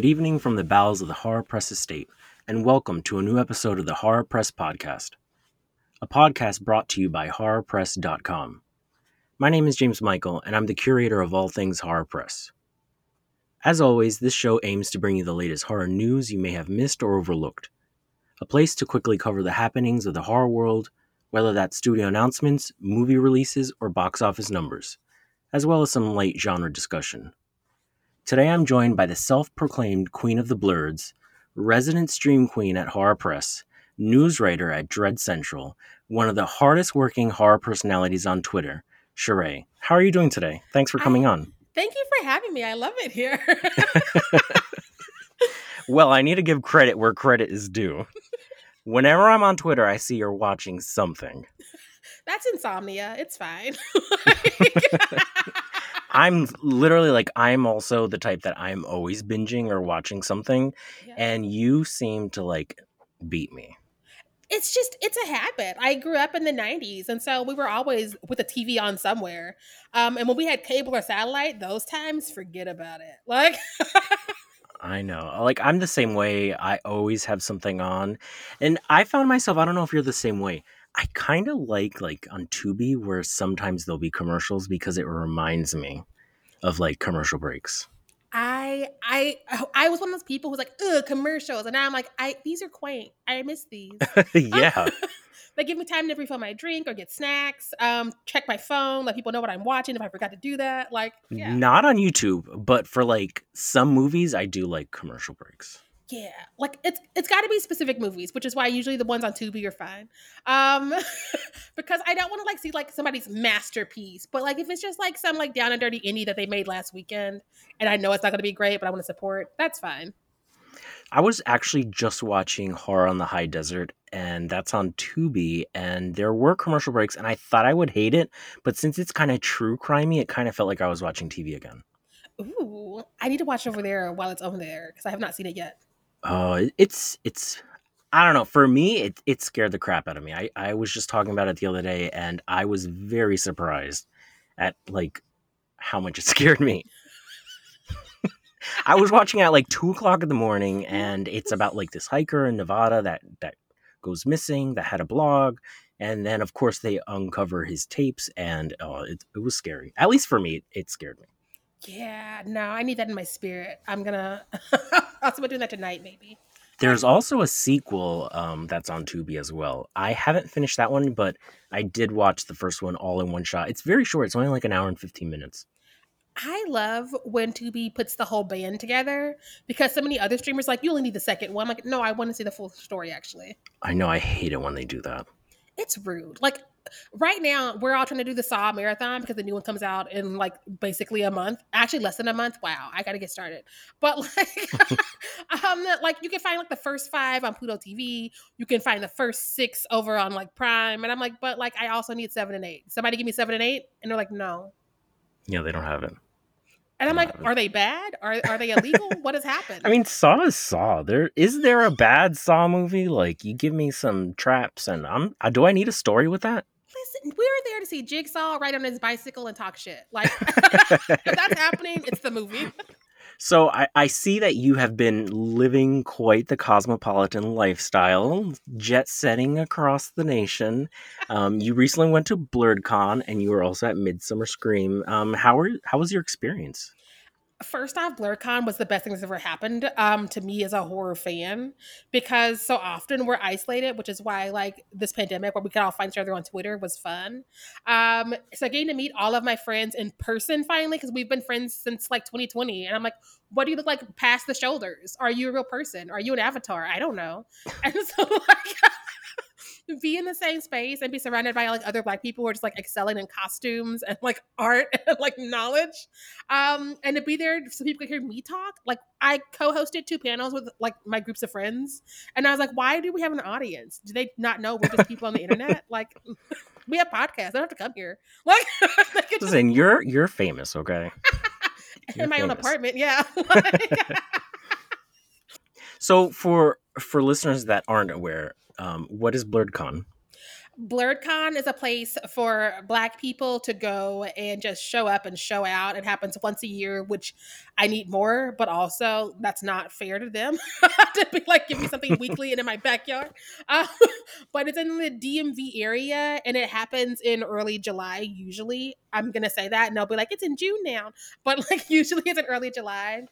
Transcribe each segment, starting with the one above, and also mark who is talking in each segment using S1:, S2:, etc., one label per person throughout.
S1: Good evening from the bowels of the Horror Press estate, and welcome to a new episode of the Horror Press Podcast, a podcast brought to you by HorrorPress.com. My name is James Michael, and I'm the curator of all things Horror Press. As always, this show aims to bring you the latest horror news you may have missed or overlooked, a place to quickly cover the happenings of the horror world, whether that's studio announcements, movie releases, or box office numbers, as well as some light genre discussion. Today I'm joined by the self proclaimed Queen of the Blurs, resident stream queen at Horror Press, news writer at Dread Central, one of the hardest working horror personalities on Twitter, Sharai. How are you doing today? Thanks for coming
S2: I,
S1: on.
S2: Thank you for having me. I love it here.
S1: well, I need to give credit where credit is due. Whenever I'm on Twitter, I see you're watching something.
S2: That's insomnia. It's fine.
S1: I'm literally like I'm also the type that I'm always binging or watching something
S2: Yeah.
S1: and you seem to like beat me.
S2: It's just it's a habit. I grew up in the 90s and so we were always with the TV on somewhere. Um and when we had cable or satellite, those times forget about it. Like
S1: I know. Like I'm the same way. I always have something on. And I found myself, I don't know if you're the same way. I kind of like like on Tubi where sometimes there'll be commercials because it reminds me of like commercial breaks.
S2: I I I was one of those people who's like, ugh, commercials. And now I'm like, I these are quaint. I miss these.
S1: yeah.
S2: they give me time to refill my drink or get snacks, um, check my phone, let people know what I'm watching if I forgot to do that. Like, yeah.
S1: Not on YouTube, but for like some movies I do like commercial breaks.
S2: Yeah, like it's it's got to be specific movies, which is why usually the ones on Tubi are fine. Um, because I don't want to like see like somebody's masterpiece, but like if it's just like some like down and dirty indie that they made last weekend, and I know it's not going to be great, but I want to support, that's fine.
S1: I was actually just watching Horror on the High Desert, and that's on Tubi. And there were commercial breaks, and I thought I would hate it, but since it's kind of true crimey, it kind of felt like I was watching TV again.
S2: Ooh, I need to watch over there while it's over there because I have not seen it yet.
S1: Uh, it- it's it's I don't know. For me, it it scared the crap out of me. I I was just talking about it the other day, and I was very surprised at like how much it scared me. I was watching at like two o'clock in the morning, and it's about like this hiker in Nevada that that goes missing, that had a blog, and then of course they uncover his tapes, and oh, it, it was scary. At least for me, it, it scared me.
S2: Yeah, no, I need that in my spirit. I'm gonna. I'll start doing that tonight, maybe.
S1: There's also a sequel um, that's on Tubi as well. I haven't finished that one, but I did watch the first one all in one shot. It's very short. It's only like an hour and 15 minutes.
S2: I love when Tubi puts the whole band together because so many other streamers like you only need the second one. I'm like, no, I want to see the full story. Actually,
S1: I know I hate it when they do that.
S2: it's rude. Like right now, we're all trying to do the Saw marathon because the new one comes out in like basically a month. Actually, less than a month. Wow, I got to get started. But like, um, like you can find like the first five on Pluto TV. You can find the first six over on like Prime, and I'm like, but like I also need seven and eight. Somebody give me seven and eight, and they're like, no.
S1: Yeah, they don't have it.
S2: And I'm like, are they bad? Are are they illegal? what has happened?
S1: I mean, Saw is Saw. There is there a bad Saw movie? Like you give me some traps, and I'm. Uh, do I need a story with that?
S2: listen, we were there to see Jigsaw ride on his bicycle and talk shit. Like if that's happening, it's the movie.
S1: So I, I see that you have been living quite the cosmopolitan lifestyle, jet setting across the nation. Um, you recently went to Blerdcon, and you were also at Midsummer Scream. Um, how were how was your experience?
S2: First off, Blerdcon was the best thing that's ever happened um, to me as a horror fan because so often we're isolated, which is why like this pandemic where we could all find each other on Twitter was fun. Um, so getting to meet all of my friends in person finally because we've been friends since like 2020, and I'm like, what do you look like past the shoulders? Are you a real person? Are you an avatar? I don't know. And so like. Be in the same space and be surrounded by like other black people who are just like excelling in costumes and like art and like knowledge. Um and to be there so people could hear me talk like i co-hosted two panels with like my groups of friends and i was like why do we have an audience? Do they not know we're just people on the internet? Like we have podcasts. They don't have to come here. Like could just-
S1: Listen, you're you're famous, okay? you're
S2: in my own apartment yeah. Like-
S1: So for for listeners that aren't aware, um, what is Blerdcon?
S2: Blerdcon is a place for Black people to go and just show up and show out. It happens once a year, which I need more, but also that's not fair to them to be like, give me something weekly and in my backyard. Uh, but it's in the DMV area and it happens in early July, usually. I'm going to say that and they'll be like, it's in June now. But like, usually it's in early July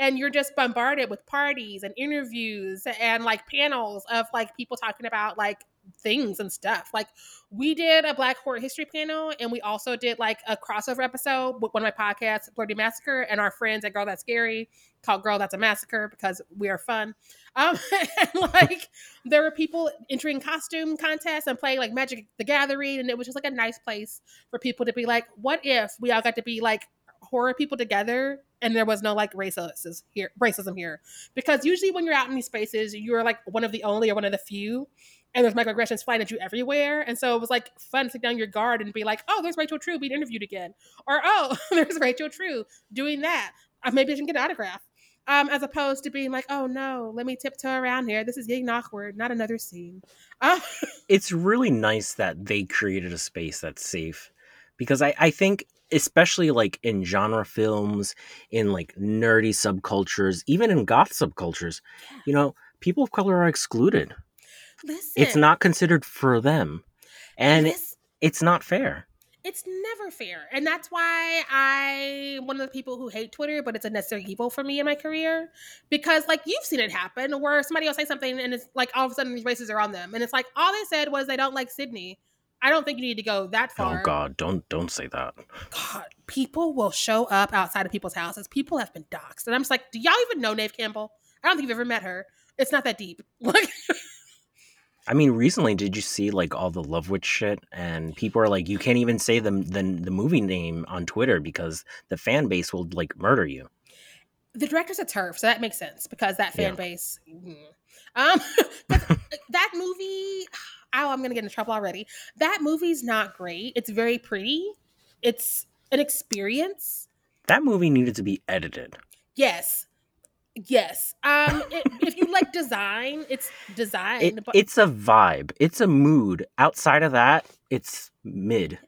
S2: and you're just bombarded with parties and interviews and like panels of like people talking about like things and stuff. Like we did a Black Horror History panel, and we also did like a crossover episode with one of my podcasts, Bloody Massacre, and our friends at Girl That's Scary called Girl That's a Massacre because we are fun. Um, and like there were people entering costume contests and playing like Magic the Gathering, and it was just like a nice place for people to be like, what if we all got to be like horror people together and there was no like racism here racism here because usually when you're out in these spaces you're like one of the only or one of the few and there's microaggressions flying at you everywhere. And so it was like fun to sit down your guard and be like, oh, there's Rachel True being interviewed again. Or, oh, there's Rachel True doing that. Uh, maybe I can get an autograph. Um, as opposed to being like, oh no, let me tiptoe around here. This is getting awkward. Not another scene. Uh-
S1: it's really nice that they created a space that's safe because I, I think especially like in genre films in like nerdy subcultures even in goth subcultures yeah. you know people of color are excluded
S2: Listen,
S1: it's not considered for them and
S2: Listen.
S1: it's not fair
S2: it's never fair and that's why i one of the people who hate twitter but it's a necessary evil for me in my career because like you've seen it happen where somebody will say something and it's like all of a sudden these races are on them and it's like all they said was they don't like sydney i don't think you need to go that far
S1: oh god don't don't say that
S2: god people will show up outside of people's houses people have been doxxed and i'm just like do y'all even know neve campbell i don't think you've ever met her it's not that deep like
S1: I mean, recently, did you see like all the Love Witch shit? And people are like, you can't even say the, the the movie name on Twitter because the fan base will like murder you.
S2: The director's a turf, so that makes sense because that fan yeah. base. Mm. Um, that movie. Oh, I'm gonna get in trouble already. That movie's not great. It's very pretty. It's an experience.
S1: That movie needed to be edited.
S2: Yes, Yes. Um it, if you like design, it's design.
S1: It, but it's a vibe. It's a mood. Outside of that, it's mid.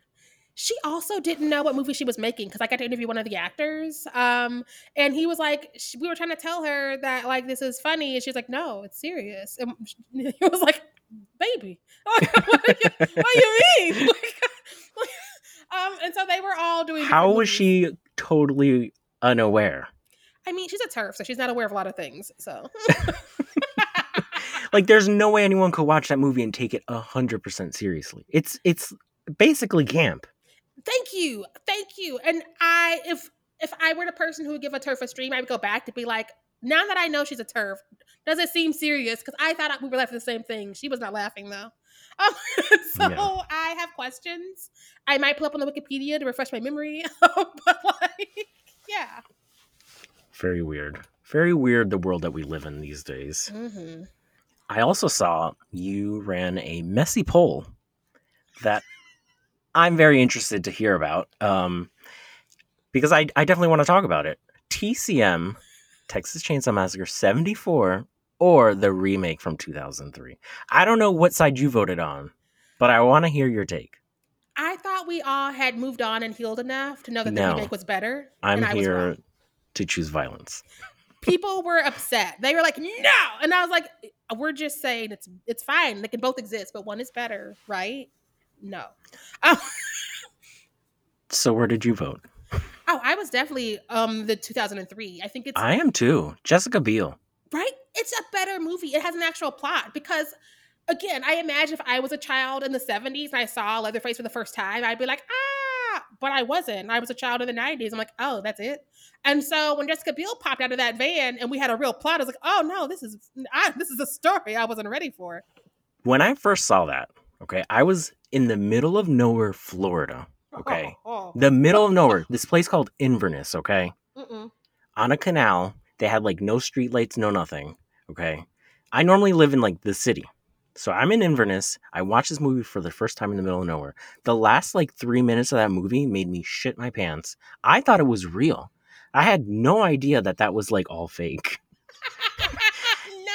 S2: She also didn't know what movie she was making because I got to interview one of the actors. Um, and he was like, she, we were trying to tell her that like this is funny, and she's like, no, it's serious. And he was like, baby, what, do you, what do you mean? Like, um, and so they were all doing.
S1: How was
S2: movies.
S1: she totally unaware?
S2: I mean, she's a turf, so she's not aware of a lot of things. So,
S1: like, there's no way anyone could watch that movie and take it hundred percent seriously. It's it's basically camp.
S2: Thank you, thank you. And I, if if I were the person who would give a turf a stream, I would go back to be like, now that I know she's a turf, does it seem serious? Because I thought we were laughing the same thing. She was not laughing though. Um, so yeah. I have questions. I might pull up on the Wikipedia to refresh my memory, but like, yeah
S1: very weird. Very weird the world that we live in these days. Mm-hmm. I also saw you ran a messy poll that I'm very interested to hear about um, because I, I definitely want to talk about it. TCM, Texas Chainsaw Massacre 74, or the remake from 2003. I don't know what side you voted on, but I want to hear your take.
S2: I thought we all had moved on and healed enough to know that the no, remake was better.
S1: I'm here to choose violence.
S2: People were upset. They were like, "No," and I was like, "We're just saying it's it's fine. They can both exist, but one is better, right?" No. Um,
S1: so where did you vote?
S2: Oh, I was definitely um the 2003. I think it's
S1: I am too. Jessica Biel.
S2: Right? It's a better movie. It has an actual plot because again, I imagine if I was a child in the 70s and I saw Leatherface for the first time, I'd be like, "Ah," but I wasn't. I was a child in the 90s. I'm like, "Oh, that's it." And so when Jessica Biel popped out of that van and we had a real plot, I was like, oh no, this is I, this is a story I wasn't ready for.
S1: When I first saw that, okay, I was in the middle of nowhere, Florida. Okay, oh, oh. the middle of nowhere. This place called Inverness. Okay, Mm-mm. on a canal. They had like no streetlights, no nothing. Okay, I normally live in like the city. So I'm in Inverness. I watched this movie for the first time in the middle of nowhere. The last like three minutes of that movie made me shit my pants. I thought it was real. I had no idea that that was like all fake.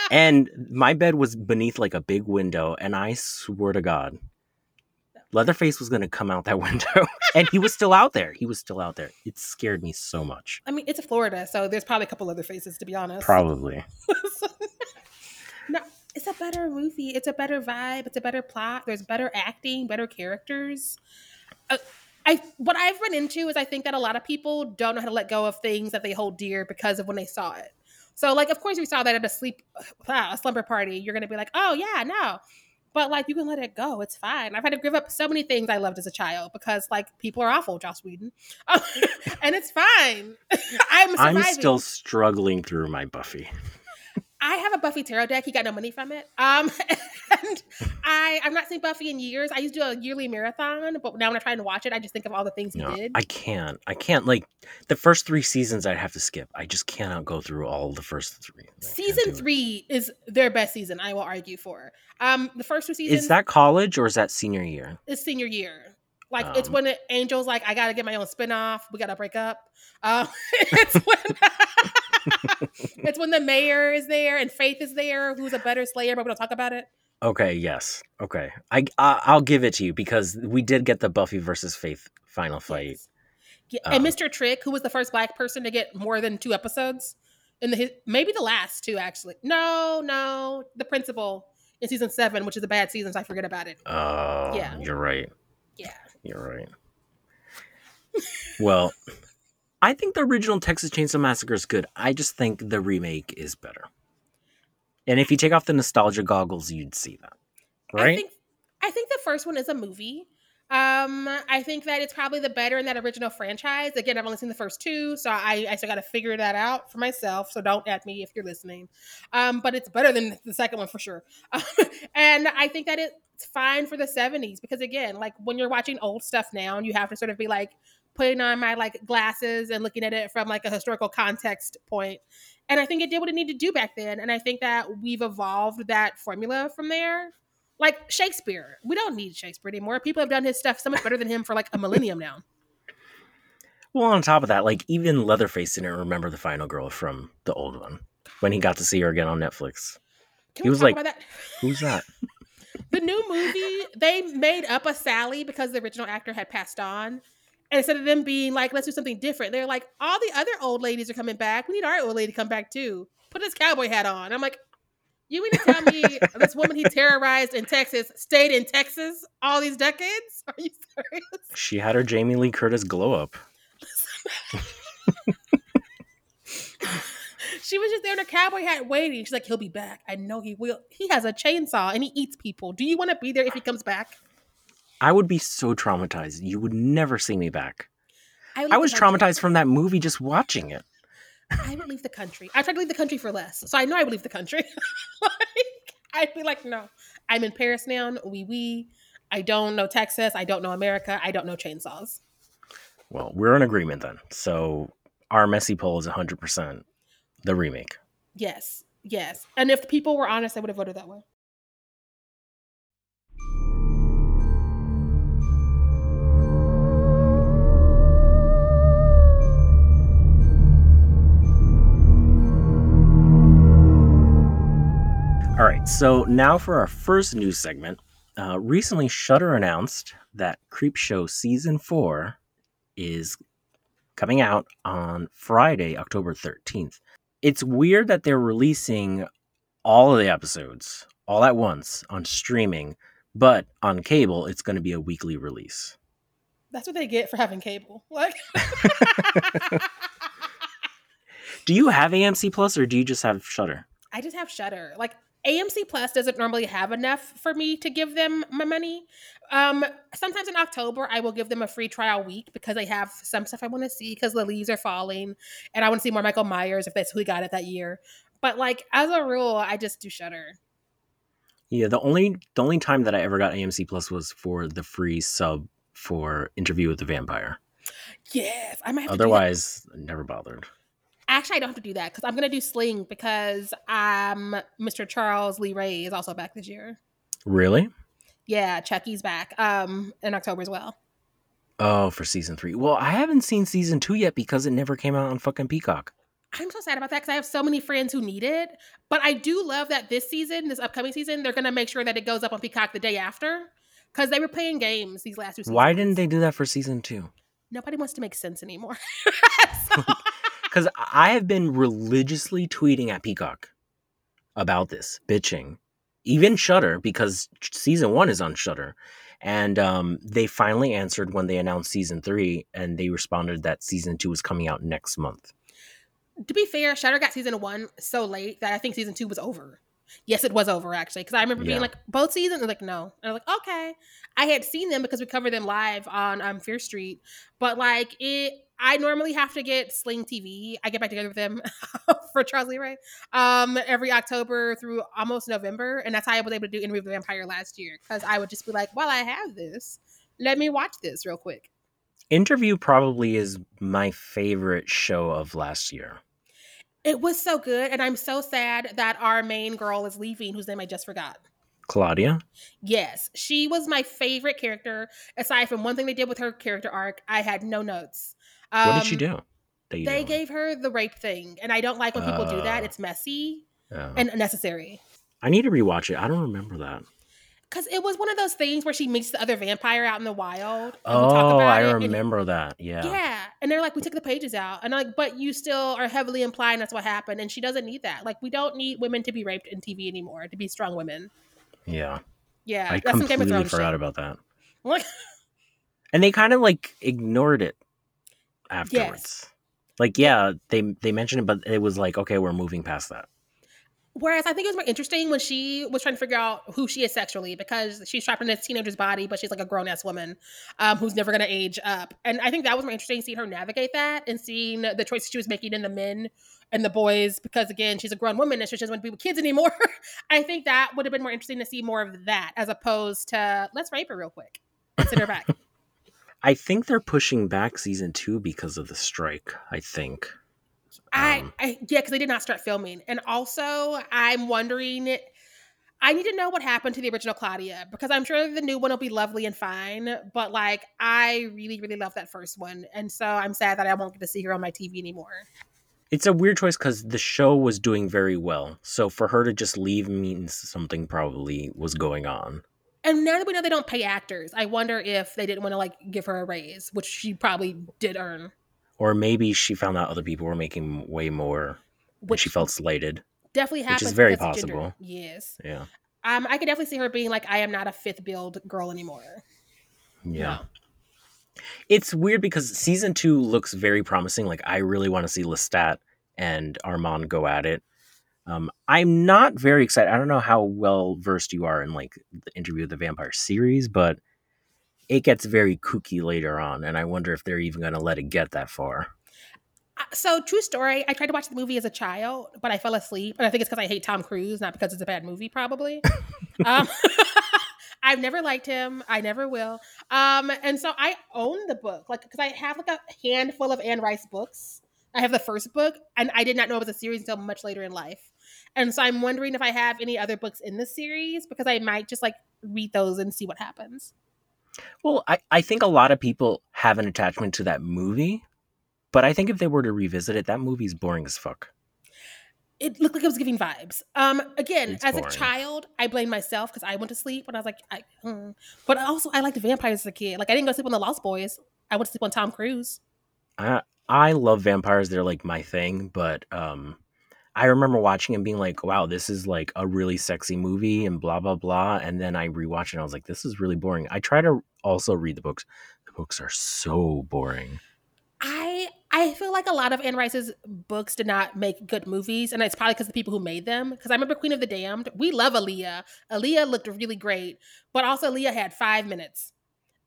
S1: And my bed was beneath like a big window, and I swear to God, Leatherface was going to come out that window, and he was still out there. He was still out there. It scared me so much.
S2: I mean, it's Florida, so there's probably a couple other faces to be honest.
S1: Probably.
S2: no, it's a better movie. It's a better vibe. It's a better plot. There's better acting, better characters. Uh, I what I've run into is I think that a lot of people don't know how to let go of things that they hold dear because of when they saw it. So, like, of course, we saw that at a sleep, wow, a slumber party. You're gonna be like, oh yeah, no, but like you can let it go. It's fine. I've had to give up so many things I loved as a child because like people are awful, Joss Whedon, and it's fine. I'm surviving.
S1: I'm still struggling through my Buffy.
S2: I have a Buffy tarot deck. He got no money from it. Um, and I I've not seen Buffy in years. I used to do a yearly marathon, but now when I try and watch it, I just think of all the things he
S1: No,
S2: did.
S1: I can't. I can't. Like the first three seasons, I'd have to skip. I just cannot go through all the first three. I
S2: season three is their best season. I will argue for. Um, the first two seasons
S1: Is that college or is that senior year?
S2: It's senior year. Like it's
S1: Um,
S2: when the Angel's like, I gotta get my own spinoff. We gotta break up. Um, it's when it's when the mayor is there and Faith is there, who's a better Slayer, but we don't talk about it.
S1: Okay. Yes. Okay. I, I I'll give it to you because we did get the Buffy versus Faith final fight.
S2: Yes. Yeah, and
S1: Um,
S2: Mr. Trick, who was the first black person to get more than two episodes in the maybe the last two actually. No, no, the principal in season seven, which is a bad season, so I forget about it.
S1: Oh,
S2: Yeah.
S1: You're right.
S2: Yeah.
S1: You're right. well, I think the original Texas Chainsaw Massacre is good. I just think the remake is better. And if you take off the nostalgia goggles, you'd see that. Right?
S2: I think I think the first one is a movie. Um, I think that it's probably the better in that original franchise. Again, I've only seen the first two, so I, I still got to figure that out for myself. So don't at me if you're listening. Um, but it's better than the second one for sure. and I think that it's fine for the 70s because again, like when you're watching old stuff now, and you have to sort of be like putting on my like glasses and looking at it from like a historical context point. And I think it did what it needed to do back then. And I think that we've evolved that formula from there like Shakespeare. We don't need Shakespeare anymore. People have done his stuff so much better than him for like a millennium now.
S1: well, on top of that, like even Leatherface didn't remember the final girl from the old one when he got to see her again on Netflix.
S2: Can
S1: He was like-
S2: that?
S1: Who's that?
S2: The new movie, they made up a Sally because the original actor had passed on. And instead of them being like, let's do something different, they're like, all the other old ladies are coming back. We need our old lady to come back too. Put this cowboy hat on. I'm like, you mean to tell me this woman he terrorized in Texas stayed in Texas all these decades? Are you serious?
S1: she had her Jamie Lee Curtis glow up.
S2: She was just there in her cowboy hat waiting. She's like, he'll be back. I know he will. He has a chainsaw and he eats people. Do you want to be there if he comes back?
S1: I would be so traumatized. You would never see me back.
S2: would
S1: I was traumatized from that movie just watching it.
S2: I would leave the country. I tried to leave the country for less. So I know I would leave the country. like, I'd be like, no, I'm in Paris now. We, we. I don't know Texas. I don't know America. I don't know chainsaws.
S1: Well, we're in agreement then. So our messy poll is 100% the remake.
S2: Yes. Yes. And if people were honest, I would have voted that way.
S1: All right, so now for our first news segment. Uh, recently, Shudder announced that Creepshow season four is coming out on Friday, October 13th. It's weird that they're releasing all of the episodes all at once on streaming, but on cable, it's going to be a weekly release.
S2: That's what they get for having cable. Like,
S1: Do you have AMC Plus or do you just have Shudder?
S2: I just have Shudder. Like AMC Plus doesn't normally have enough for me to give them my money. Um, sometimes in October I will give them a free trial week because I have some stuff I want to see because the leaves are falling, and I want to see more Michael Myers if that's who he got it that year. But like as a rule, I just do Shudder.
S1: Yeah, the only the only time that I ever got AMC Plus was for the free sub for Interview with the Vampire.
S2: Yes, I might have to do that.
S1: Otherwise, never bothered.
S2: Actually, I don't have to do that because I'm gonna do Sling because um Mr. Charles Lee Ray is also back this year.
S1: Really?
S2: Yeah, Chucky's back um in October as well.
S1: Oh, for season three. Well, I haven't seen season two yet because it never came out on fucking Peacock.
S2: I'm so sad about that because I have so many friends who need it. But I do love that this season, this upcoming season, they're gonna make sure that it goes up on Peacock the day after. because they were playing games these last two seasons.
S1: Why didn't they do that for season two?
S2: Nobody wants to make sense anymore. So-
S1: Because I have been religiously tweeting at Peacock about this, bitching, even Shudder because season one is on Shudder, and um, they finally answered when they announced season three, and they responded that season two was coming out next month.
S2: to be fair, Shudder got season one so late that I think season two was over. Yes, it was over actually, because I remember being like both seasons. and like no, and I'm like okay. I had seen them because we covered them live on um, Fear Street, but like it, I normally have to get Sling TV. I get back together with them for Charles Lee Ray um, every October through almost November, and that's how I was able to do Interview with the Vampire last year because I would just be like, well, I have this. Let me watch this real quick.
S1: Interview probably is my favorite show of last year.
S2: It was so good, and I'm so sad that our main girl is leaving, whose name I just forgot.
S1: Claudia,
S2: Yes, she was my favorite character. Aside from one thing they did with her character arc, I had no notes.
S1: what did she
S2: Um,
S1: do?
S2: They gave her the rape thing, and I don't like when people do that.
S1: Uh,
S2: It's messy
S1: Oh.
S2: and unnecessary.
S1: I need to rewatch it. I don't remember that.
S2: Because it was one of those things where she meets the other vampire out in the wild.
S1: Oh,
S2: talk about
S1: I
S2: it, and-
S1: remember that. Yeah.
S2: Yeah. And they're like, we took the pages out. And I'm like, but you still are heavily implying that's what happened. And she doesn't need that. Like, we don't need women to be raped in TV anymore, to be strong women.
S1: Yeah.
S2: Yeah.
S1: I
S2: that's some Game of
S1: completely forgot
S2: shit.
S1: about that.
S2: Like,
S1: And they kind of like ignored it afterwards. Like, yeah, they they mentioned it, but it was like, okay, we're moving past that.
S2: Whereas I think it was more interesting when she was trying to figure out who she is sexually because she's trapped in this teenager's body, but she's like a grown ass woman um, who's never going to age up. And I think that was more interesting seeing her navigate that and seeing the choices she was making in the men and the boys because, again, she's a grown woman and she doesn't want to be with kids anymore. I think that would have been more interesting to see more of that as opposed to let's rape her real quick send her back.
S1: I think they're pushing back season two because of the strike. I think.
S2: I,
S1: Um,
S2: I yeah, because they did not start filming, and also I'm wondering. I need to know what happened to the original Claudia because I'm sure the new one will be lovely and fine, but like I really, really love that first one, and so I'm sad that I won't get to see her on my TV anymore.
S1: It's a weird choice because the show was doing very well. So for her to just leave means something probably was going on.
S2: And now that we know they don't pay actors, I wonder if they didn't want to like give her a raise, which she probably did earn.
S1: Or maybe she found out other people were making way more
S2: Which
S1: she felt slighted.
S2: definitely happens.
S1: which is very
S2: because of gender.
S1: possible.
S2: Yes,
S1: Yeah.
S2: um, I could definitely see her being like, "I am not a fifth build girl anymore."
S1: Yeah.
S2: No.
S1: It's weird because season two looks very promising. Like I really want to see Lestat and Armand go at it. Um, I'm not very excited. I don't know how well versed you are in like the interview with the vampire series, but it gets very kooky later on, and I wonder if they're even going to let it get that far.
S2: Uh, So, true story. I tried to watch the movie as a child, but I fell asleep. And I think it's because I hate Tom Cruise, not because it's a bad movie, probably. um, I've never liked him. I never will. Um, and so I own the book, like, because I have like a handful of Anne Rice books. I have the first book, and I did not know it was a series until much later in life. And so I'm wondering if I have any other books in the series because I might just like read those and see what happens.
S1: Well, I, I think a lot of people have an attachment to that movie, but I think if they were to revisit it, that movie's boring as fuck.
S2: it looked like it was giving vibes. Um, again,
S1: It's
S2: as
S1: boring.
S2: a child, I blame myself because I went to sleep when I was like, I, hmm. but also I liked vampires as a kid. Like I didn't go sleep on the Lost Boys. I went to sleep on Tom Cruise.
S1: I I love vampires; they're like my thing. But um, I remember watching and being like, "Wow, this is like a really sexy movie," and blah blah blah. And then I rewatched it, and I was like, "This is really boring." I try to also read the books. The books are so boring.
S2: I I feel like a lot of Anne Rice's books did not make good movies, and it's probably because the people who made them. Because I remember Queen of the Damned. We love Aaliyah. Aaliyah looked really great, but also Aaliyah had five minutes.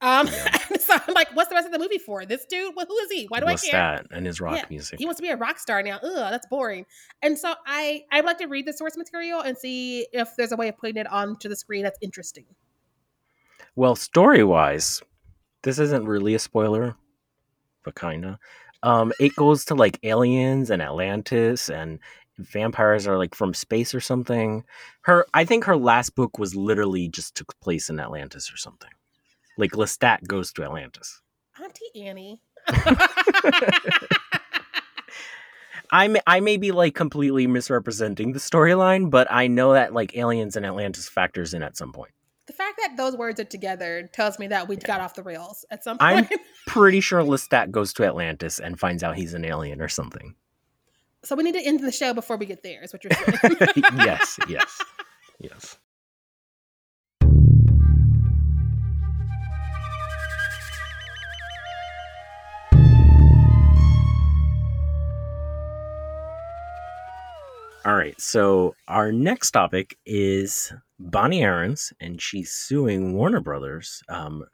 S2: Um,
S1: Yeah.
S2: so I'm like, what's the rest of the movie for? This dude? Well, who is he? Why do I care?
S1: Lestat and his rock
S2: Yeah,
S1: music.
S2: he wants to be a rock star now. Ugh, that's boring. And so I I would like to read the source material and see if there's a way of putting it onto the screen that's interesting.
S1: Well, story wise, this isn't really a spoiler, but kinda. Um, it goes to like aliens and Atlantis and vampires are like from space or something. Her I think her last book was literally just took place in Atlantis or something. Like Lestat goes to Atlantis.
S2: Auntie Annie.
S1: I may, I may be like completely misrepresenting the storyline, but I know that like aliens and Atlantis factors in at some point.
S2: the fact that those words are together tells me that we got off the rails at some point.
S1: I'm- Pretty sure Lestat goes to Atlantis and finds out he's an alien or something.
S2: so we need to end the show before we get there. Is what you're saying?
S1: yes, yes, yes. All right, so our next topic is Bonnie Aarons, and she's suing Warner Brothers um,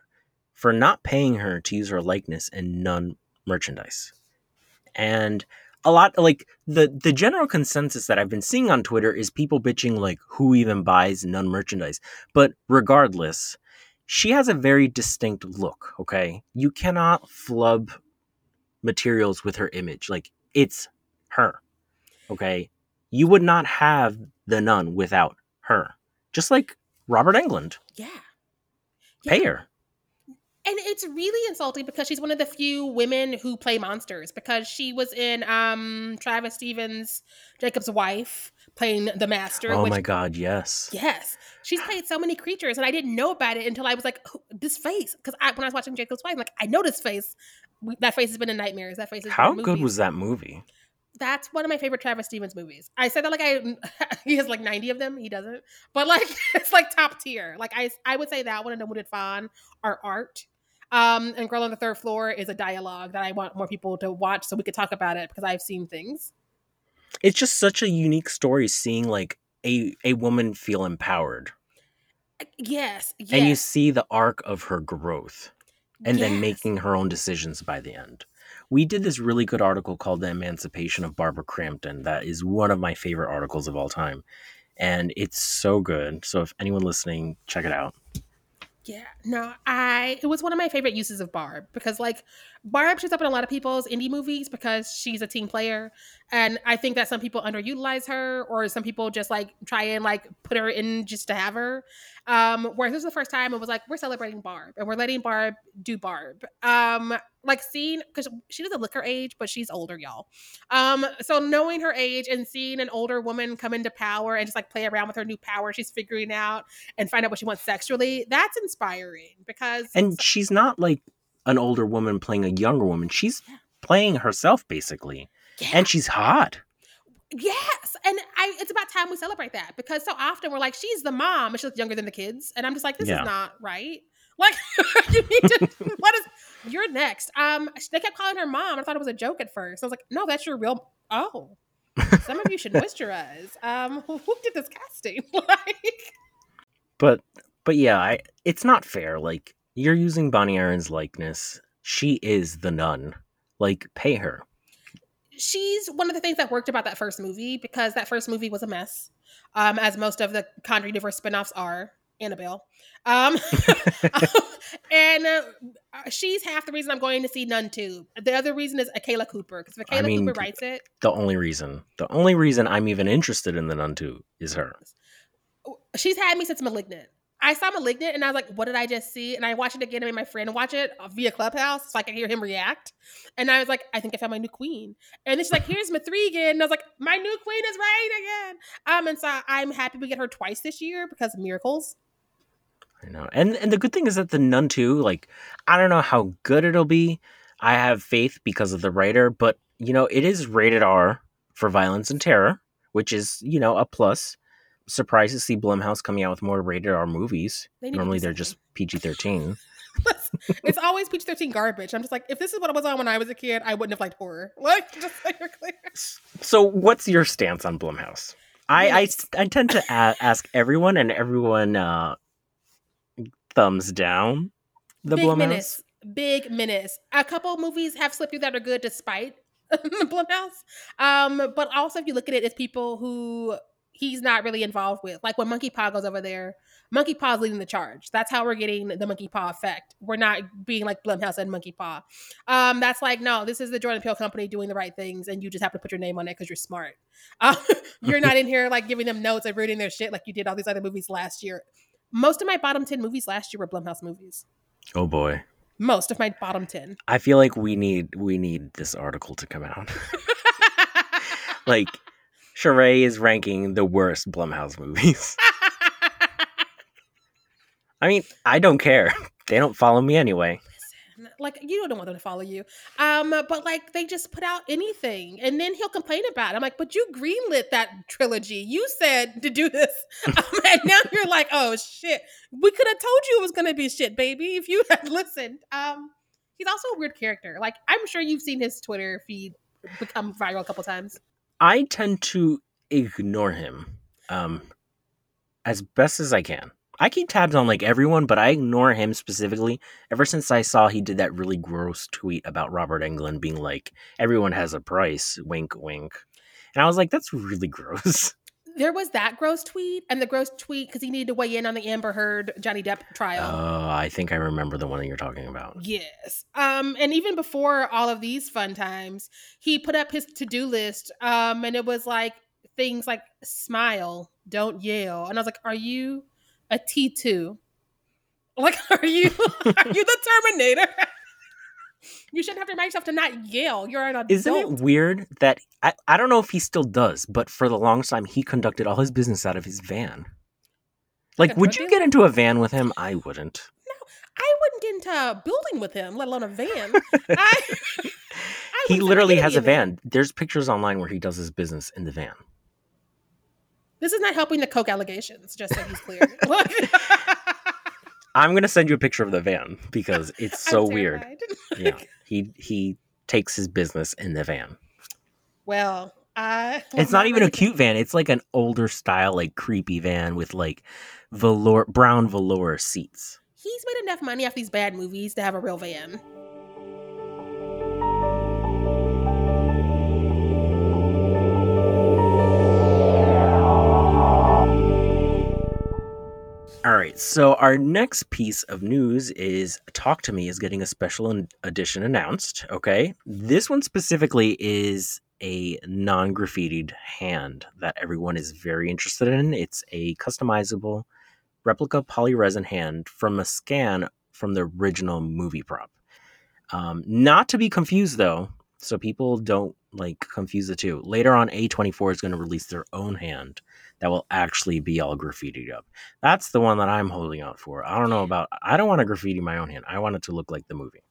S1: for not paying her to use her likeness in nun merchandise. And a lot like the the general consensus that I've been seeing on Twitter is people bitching like who even buys nun merchandise. But regardless, she has a very distinct look, okay? You cannot flub materials with her image. Like it's her. Okay? You would not have the nun without her. Just like Robert Englund.
S2: yeah.
S1: Pay her.
S2: And it's really insulting because she's one of the few women who play monsters because she was in um Travis Stevens, Jakob's wife, playing the master.
S1: Oh
S2: which,
S1: my god, yes.
S2: Yes. She's played so many creatures and I didn't know about it until I was like, "Who- this face. Because I, when I was watching Jakob's wife, I'm like, I know this face. That face has been in nightmares. That face
S1: How good was that movie?
S2: That's one of my favorite Travis Stevens movies. I said that like I he has like 90 of them. He doesn't. But like it's like top tier. Like I I would say that one and A Wounded Fawn are art. Um and Girl on the Third Floor is a dialogue that I want more people to watch so we could talk about it because I've seen things.
S1: It's just such a unique story seeing like a a woman feel empowered.
S2: Yes. Yes.
S1: And you see the arc of her growth and then making her own decisions by the end. We did this really good article called The Emancipation of Barbara Crampton. That is one of my favorite articles of all time. And it's so good. So if anyone listening, check it out.
S2: Yeah, no, I it was one of my favorite uses of Barb because like Barb shows up in a lot of people's indie movies because she's a team player, and I think that some people underutilize her or some people just like try and like put her in just to have her. Um, whereas this was the first time it was like we're celebrating Barb and we're letting Barb do Barb. Um, like seeing because she doesn't look her age, but she's older, y'all. Um, so knowing her age and seeing an older woman come into power and just like play around with her new power she's figuring out and find out what she wants sexually, that's inspiring because
S1: And she's not like an older woman playing a younger woman. She's
S2: Yeah.
S1: playing herself basically.
S2: yeah,
S1: And she's hot.
S2: Yes, and I it's about time we celebrate that because so often we're like she's the mom and she looks younger than the kids, and I'm just like this
S1: Yeah.
S2: is not right. Like you need to what is you're next. Um, they kept calling her mom. I thought it was a joke at first. I was like, no, that's your real. Oh, some of you should moisturize. Um, who did this casting? like,
S1: But but yeah, I it's not fair. Like you're using Bonnie Aaron's likeness. She is the nun. Like pay her.
S2: She's one of the things that worked about that first movie because that first movie was a mess, um, as most of the Conjuring universe spinoffs are. Annabelle, um, and uh, she's half the reason I'm going to see Nun too. The other reason is Akela Cooper because if
S1: I
S2: Akela
S1: mean,
S2: Cooper writes it,
S1: The only reason. The only reason I'm even interested in the nun 2 is her.
S2: she's had me since Malignant. I saw Malignant and I was like, what did I just see? And I watched it again and made my friend watch it via Clubhouse so I could hear him react. And I was like, I think I found my new queen. And then she's like, here's M3GAN. And I was like, my new queen is right again. Um, and so I'm happy we get her twice this year because of miracles.
S1: I know. And and the good thing is that the Nun 2, like, I don't know how good it'll be. I have faith because of the writer, but you know, it is rated R for violence and terror, which is, you know, a plus. Surprised to see Blumhouse coming out with more rated R movies.
S2: They
S1: Normally they're just PG thirteen.
S2: it's always PG 13 garbage. I'm just like, if this is what it was on when I was a kid, I wouldn't have liked horror. Like, just so you're clear.
S1: So what's your stance on Blumhouse? I I, I tend to a- ask everyone, and everyone uh, thumbs down the
S2: Big
S1: Blumhouse.
S2: menace. Big menace. A couple movies have slipped through that are good despite Blumhouse. Um, but also if you look at it, it's people who he's not really involved with. Like when Monkey Paw goes over there, Monkey Paw's leading the charge. That's how we're getting the Monkey Paw effect. We're not being like Blumhouse and Monkey Paw. Um, that's like, no, this is the Jordan Peele company doing the right things, and you just have to put your name on it because you're smart. Um, you're not in here like giving them notes and reading their shit like you did all these other movies last year. Most of my bottom 10 movies last year were Blumhouse movies
S1: Oh boy.
S2: most of my bottom 10
S1: I feel like we need we need this article to come out. like Sharai is ranking the worst Blumhouse movies. I mean, I don't care. They don't follow me anyway.
S2: Listen, like you don't want them to follow you. Um, but like they just put out anything, and then he'll complain about. it. I'm like, but you greenlit that trilogy. You said to do this, um, and now you're like, oh shit. We could have told you it was gonna be shit, baby, if you had listened. Um, he's also a weird character. Like I'm sure you've seen his Twitter feed become viral a couple times.
S1: I tend to ignore him um, as best as I can. I keep tabs on like everyone, but I ignore him specifically ever since I saw he did that really gross tweet about Robert Englund being like, everyone has a price, wink, wink. And I was like, that's really gross.
S2: There was that gross tweet and the gross tweet because he needed to weigh in on the Amber Heard Johnny Depp trial.
S1: Oh, I think I remember the one that you're talking about.
S2: Yes. Um, and even before all of these fun times, he put up his to-do list. Um, and it was like things like smile, don't yell. And I was like, Are you a T2? Like, are you are you the Terminator? you shouldn't have to remind yourself to not yell. You're an adult.
S1: Isn't it weird that I, I don't know if he still does, but for the longest time he conducted all his business out of his van. Like,
S2: Like
S1: would you
S2: van?
S1: get into a van with him? I wouldn't.
S2: No, I wouldn't get into a building with him, let alone a van. I, I
S1: He literally has a
S2: it.
S1: van. There's pictures online where he does his business in the van.
S2: This is not helping the coke allegations, just so he's clear.
S1: I'm gonna send you a picture of the van because it's so weird. Yeah, he he takes his business in the van.
S2: Well, I
S1: It's not even a cute van. It's like an older style, like creepy van with like velour, brown velour seats.
S2: He's made enough money off these bad movies to have a real van.
S1: All right, so our next piece of news is Talk to Me is getting a special edition announced. Okay, this one specifically is a non graffitied hand that everyone is very interested in. It's a customizable replica polyresin hand from a scan from the original movie prop. Um, not to be confused though, so people don't like confuse the two. Later on, A24 is going to release their own hand that will actually be all graffitied up. That's the one that I'm holding out for. I don't know about. I don't want to graffiti my own hand. I want it to look like the movie.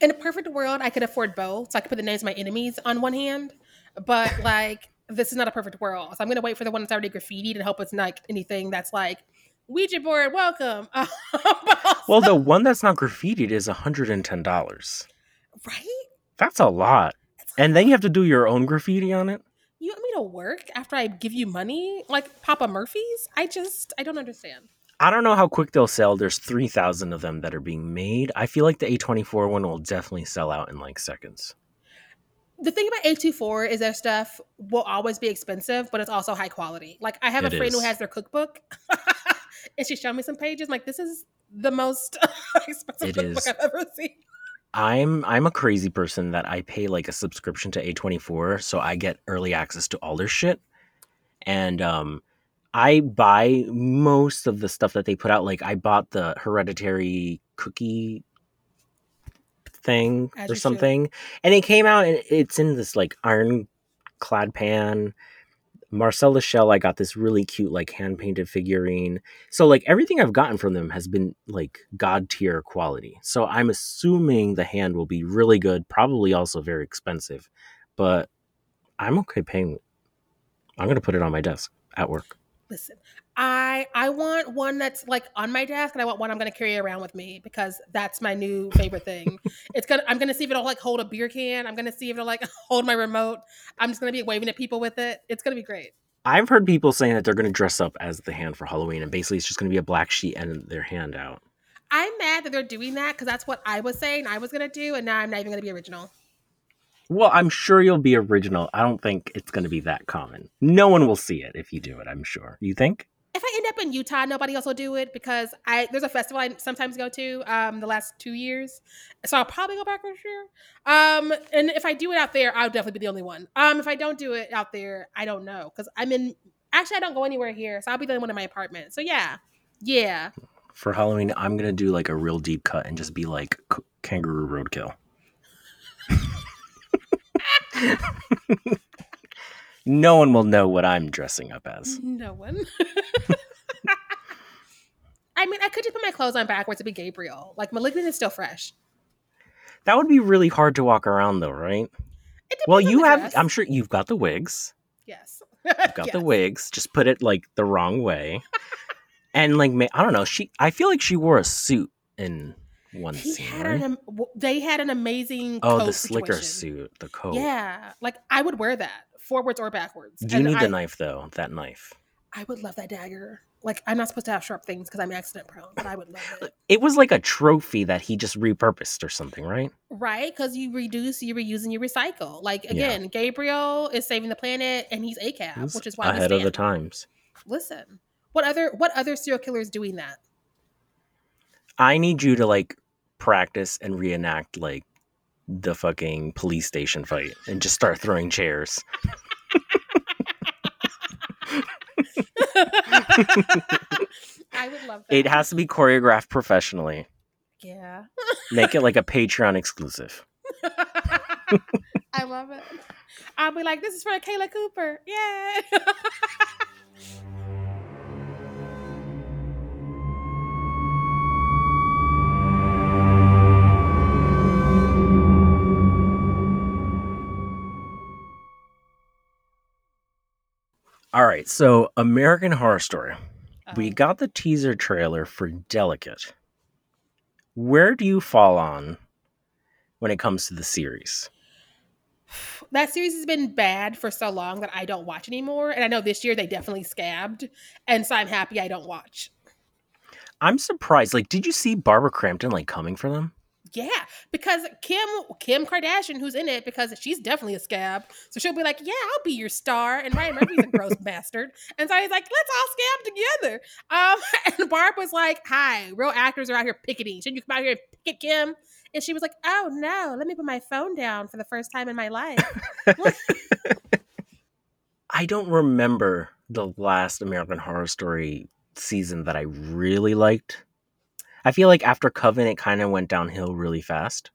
S2: In a perfect world, I could afford both, so I could put the names of my enemies on one hand. But like, this is not a perfect world, so I'm gonna wait for the one that's already graffitied and hope it's not anything that's like Ouija board, welcome.
S1: Well, the one that's not graffitied is $110.
S2: right?
S1: That's a lot. And then you have to do your own graffiti on it.
S2: You want me to work after I give you money, like Papa Murphy's? I just, I don't understand.
S1: I don't know how quick they'll sell. There's 3,000 of them that are being made. I feel like the A24 one will definitely sell out in like seconds.
S2: The thing about A24 is their stuff will always be expensive, but it's also high quality. Like I have
S1: It
S2: a friend who has their cookbook, and she showed me some pages. like this is the most expensive
S1: It
S2: cookbook
S1: is.
S2: I've ever seen.
S1: I'm I'm a crazy person that I pay like a subscription to A24 so I get early access to all their shit. And um I buy most of the stuff that they put out like I bought the hereditary cookie thing
S2: As
S1: or
S2: you should.
S1: something and it came out and it's in this like iron clad pan Marcel the Shell, I got this really cute, like hand painted figurine. So, like, everything I've gotten from them has been like god tier quality. So, I'm assuming the hand will be really good, probably also very expensive, but I'm okay paying. I'm going to put it on my desk at work.
S2: Listen, I I want one that's like on my desk, and I want one I'm going to carry around with me because that's my new favorite thing. it's gonna I'm gonna see if it'll like hold a beer can. I'm gonna see if it'll like hold my remote. I'm just gonna be waving at people with it. It's gonna be great.
S1: I've heard people saying that they're going to dress up as the hand for Halloween, and basically it's just going to be a black sheet and their hand out.
S2: I'm mad that they're doing that because that's what I was saying I was gonna do, and now I'm not even gonna be original.
S1: Well, I'm sure you'll be original. I don't think it's going to be that common. No one will see it if you do it, I'm sure. You think?
S2: If I end up in Utah, nobody else will do it because I there's a festival I sometimes go to um the last two years, so I'll probably go back this year. Um, and if I do it out there, I'll definitely be the only one. Um, if I don't do it out there, I don't know because I'm in. Actually, I don't go anywhere here, so I'll be the only one in my apartment. So yeah, yeah.
S1: for Halloween, I'm gonna do like a real deep cut and just be like kangaroo roadkill. no one will know what I'm dressing up as.
S2: No one. I mean, I could just put my clothes on backwards to be Gabriel. Like Malignant is still fresh.
S1: That would be really hard to walk around though, right?
S2: It
S1: Well, you have.
S2: dress.
S1: I'm sure you've got the wigs.
S2: yes.
S1: You've got the wigs. Just put it like the wrong way, and like I don't know. She. I feel like she wore a suit in one
S2: He
S1: scene.
S2: had an. They had an amazing.
S1: oh, the slicker
S2: situation.
S1: suit, the coat.
S2: Yeah, like I would wear that forwards or backwards.
S1: Do you
S2: And
S1: need
S2: I,
S1: the knife though. That knife.
S2: I would love that dagger. Like I'm not supposed to have sharp things because I'm accident prone, but I would love it.
S1: It was like a trophy that he just repurposed or something, right?
S2: Right? Because you reduce, you reuse, and you recycle. Like
S1: Yeah.
S2: again, Gabriel is saving the planet, and he's ACAB,
S1: He's
S2: which is why
S1: ahead of the times.
S2: Listen, what other what other serial killers doing that?
S1: I need you to like practice and reenact like the fucking police station fight and just start throwing chairs.
S2: I would love that.
S1: It has to be choreographed professionally.
S2: Yeah.
S1: Make it like a Patreon exclusive.
S2: I love it. I'll be like, this is for Kayla Cooper. Yeah.
S1: All right, so American Horror Story. We
S2: Um,
S1: got the teaser trailer for Delicate. Where do you fall on when it comes to the series?
S2: that series has been bad for so long that I don't watch anymore. And I know this year they definitely scabbed. And so I'm happy I don't watch.
S1: I'm surprised. Like, did you see Barbara Crampton like coming for them?
S2: Yeah, because Kim Kim Kardashian, who's in it, because she's definitely a scab, so she'll be like, "Yeah, I'll be your star," and Ryan Murphy's a gross bastard, and so he's like, "Let's all scab together." Um, and Barb was like, "Hi, real actors are out here picketing. Should you come out here and picket Kim?" And she was like, "Oh no, let me put my phone down for the first time in my life."
S1: I don't remember the last American Horror Story season that I really liked. I feel like after Coven, it kind of went downhill really fast.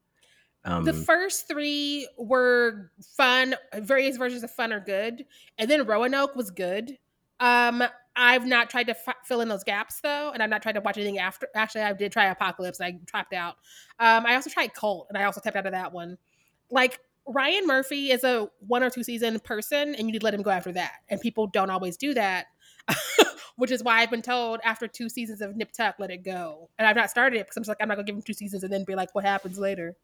S1: Um,
S2: the first three were fun. Various versions of fun are good, and then Roanoke was good. Um, I've not tried to f- fill in those gaps though, and I've not tried to watch anything after. Actually, I did try Apocalypse, I dropped out. Um, I also tried Cult, and I also tapped out of that one. Like Ryan Murphy is a one or two season person, and you need to let him go after that. And people don't always do that, which is why I've been told after two seasons of Nip Tuck, let it go. And I've not started it because I'm just like, I'm not gonna give him two seasons and then be like, what happens later.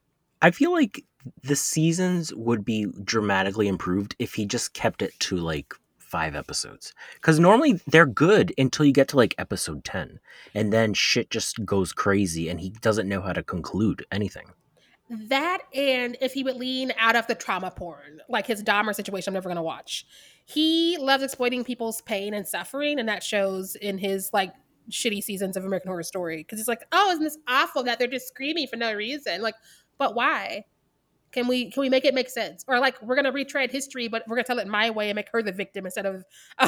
S1: I feel like the seasons would be dramatically improved if he just kept it to like five episodes. Because normally they're good until you get to like episode 10. And then shit just goes crazy and he doesn't know how to conclude anything.
S2: That and if he would lean out of the trauma porn, like his Dahmer situation, I'm never gonna watch. He loves exploiting people's pain and suffering, and that shows in his like shitty seasons of American Horror Story. Because he's like, oh, isn't this awful that they're just screaming for no reason? Like, but why? Can we can we make it make sense? Or like we're gonna retread history, but we're gonna tell it my way and make her the victim instead of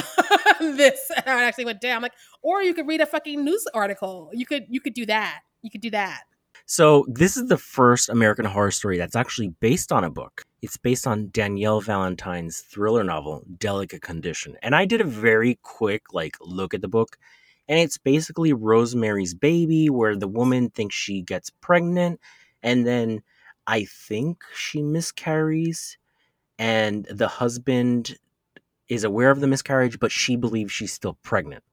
S2: this. how it actually went down. Like, or you could read a fucking news article. You could you could do that. You could do that.
S1: So this is the first American Horror Story that's actually based on a book. It's based on Danielle Valentine's thriller novel, Delicate Condition. And I did a very quick like look at the book. And it's basically Rosemary's Baby, where the woman thinks she gets pregnant, and then I think she miscarries, and the husband is aware of the miscarriage, but she believes she's still pregnant.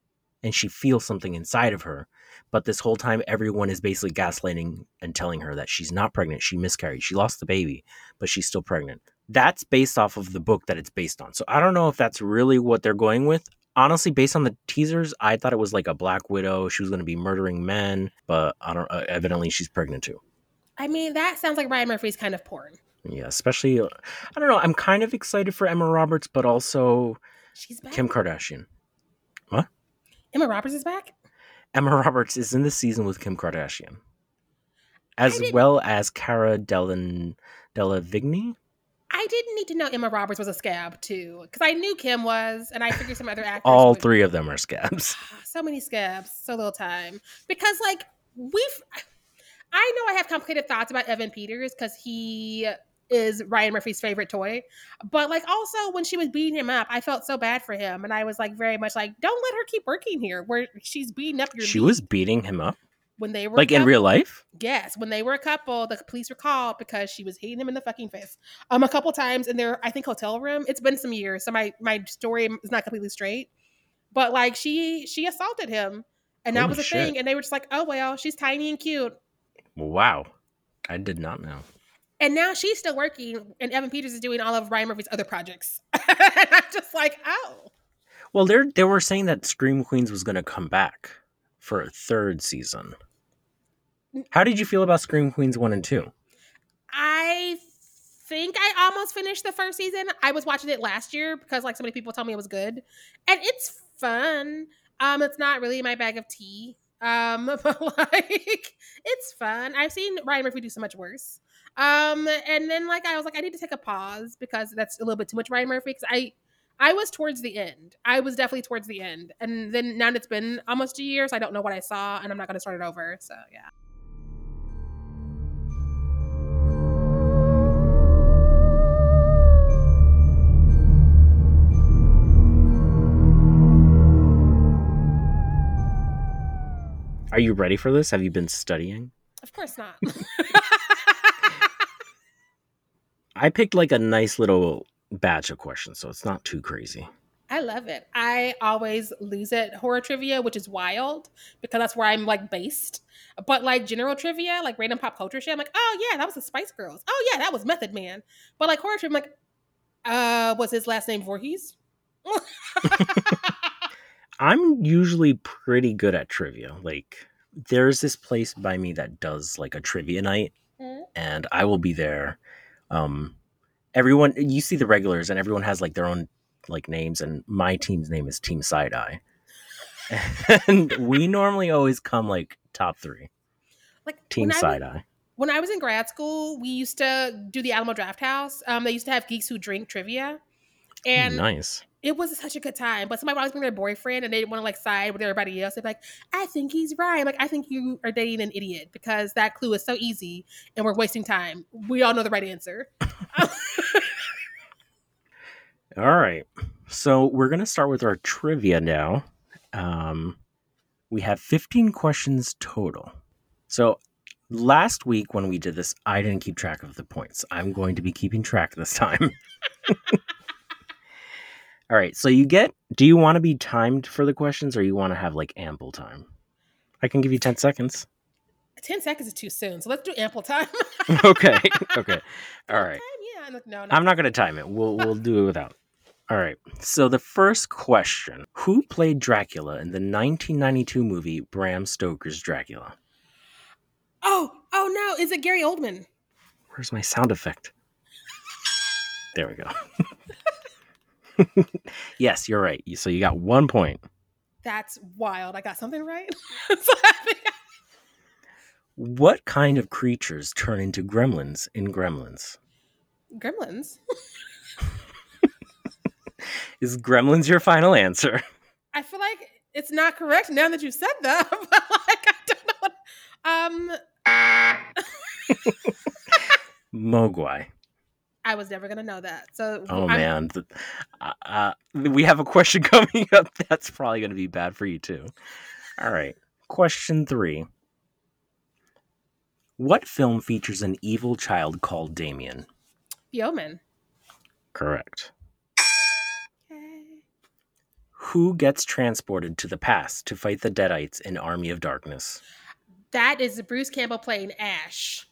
S1: And she feels something inside of her. But this whole time, everyone is basically gaslighting and telling her that she's not pregnant. She miscarried. She lost the baby, but she's still pregnant. That's based off of the book that it's based on. So I don't know if that's really what they're going with. Honestly, based on the teasers, I thought it was like a Black Widow. She was going to be murdering men, but I don't. Uh, evidently, she's pregnant too.
S2: I mean, that sounds like Ryan Murphy's kind of porn.
S1: Yeah, especially. uh, I don't know. I'm kind of excited for Emma Roberts, but also. Kim Kardashian.
S2: Emma Roberts is back.
S1: Emma Roberts is in the season with Kim Kardashian, as well as Cara Delen Delevingne.
S2: I didn't need to know Emma Roberts was a scab too, because I knew Kim was, and I figured some other actors.
S1: All
S2: would-
S1: three of them are scabs.
S2: Ah, so many scabs, so little time. Because like we've, I know I have complicated thoughts about Evan Peters because he is Ryan Murphy's favorite toy. But like also when she was beating him up, I felt so bad for him, and I was like very much like, don't let her keep working here where she's beating up your.
S1: She
S2: meat."
S1: was beating him up,
S2: when they were
S1: like in real life.
S2: Yes, when they were a couple, the police were called because she was hitting him in the fucking face. Um, a couple times in their I think hotel room. It's been some years, so my my story is not completely straight. But like she she assaulted him, and that was a thing. And they were just like, oh well, she's tiny and cute.
S1: Wow, I did not know.
S2: And now she's still working, and Evan Peters is doing all of Ryan Murphy's other projects. I'm just like, oh,
S1: Well, they they were saying that Scream Queens was going to come back for a third season. How did you feel about Scream Queens one and two?
S2: I think I almost finished the first season. I was watching it last year because like so many people told me it was good, and it's fun. Um, it's not really my bag of tea. Um, but like it's fun. I've seen Ryan Murphy do so much worse. Um, and then like I was like, I need to take a pause because that's a little bit too much Ryan Murphy. Because I, I was towards the end. I was definitely towards the end, and then now that it's been almost a year, so I don't know what I saw, and I'm not going to start it over. So yeah.
S1: Are you ready for this? Have you been studying?
S2: Of course not.
S1: I picked like a nice little batch of questions, so it's not too crazy.
S2: I love it. I always lose at horror trivia, which is wild because that's where I'm like based. But like general trivia, like random pop culture shit, I'm like, oh yeah, that was the Spice Girls. Oh yeah, that was Method Man. But like horror trivia, I'm like, uh, was his last name Voorhees?
S1: I'm usually pretty good at trivia. Like, there's this place by me that does like a trivia night,
S2: Mhm.
S1: and I will be there. Um, everyone, you see the regulars, and everyone has like their own like names, and my team's name is Team Side Eye, and we normally always come like top three.
S2: like
S1: Team
S2: when I was-
S1: Side Eye.
S2: when I was in grad school, we used to do the Alamo Drafthouse. Um, they used to have geeks who drink trivia, and
S1: nice.
S2: It was such a good time. But somebody always bring their boyfriend, and they didn't want to like side with everybody else. They'd be like, "I think he's right." Like, "I think you are dating an idiot because that clue is so easy, and we're wasting time. We all know the right answer."
S1: All right. So we're going to start with our trivia now. Um, we have 15 questions total. So last week when we did this, I didn't keep track of the points. I'm going to be keeping track this time. All right. So you get do you want to be timed for the questions or you want to have like ample time? I can give you 10 seconds.
S2: Ten seconds is too soon, so let's do ample time.
S1: okay. Okay. All right.
S2: Time? Yeah. I'm no, no.
S1: I'm not going to time it. We'll we'll do it without. All right. So the first question: Who played Dracula in the 1992 movie Bram Stoker's Dracula?
S2: Oh, oh no! Is it Gary Oldman?
S1: Where's my sound effect? There we go. yes, you're right. So you got one point.
S2: That's wild. I got something right.
S1: What kind of creatures turn into gremlins in Gremlins?
S2: Gremlins.
S1: Is Gremlins your final answer?
S2: I feel like it's not correct now that you said that. But like, I don't know. What, um,
S1: Mogwai.
S2: I was never gonna know that. So
S1: Oh
S2: I'm-
S1: man, uh, uh, we have a question coming up. That's probably going to be bad for you too. All right, question three. What film features an evil child called Damien?
S2: The Omen.
S1: Correct.
S2: Yay.
S1: Who gets transported to the past to fight the Deadites in Army of Darkness?
S2: That is Bruce Campbell playing Ash.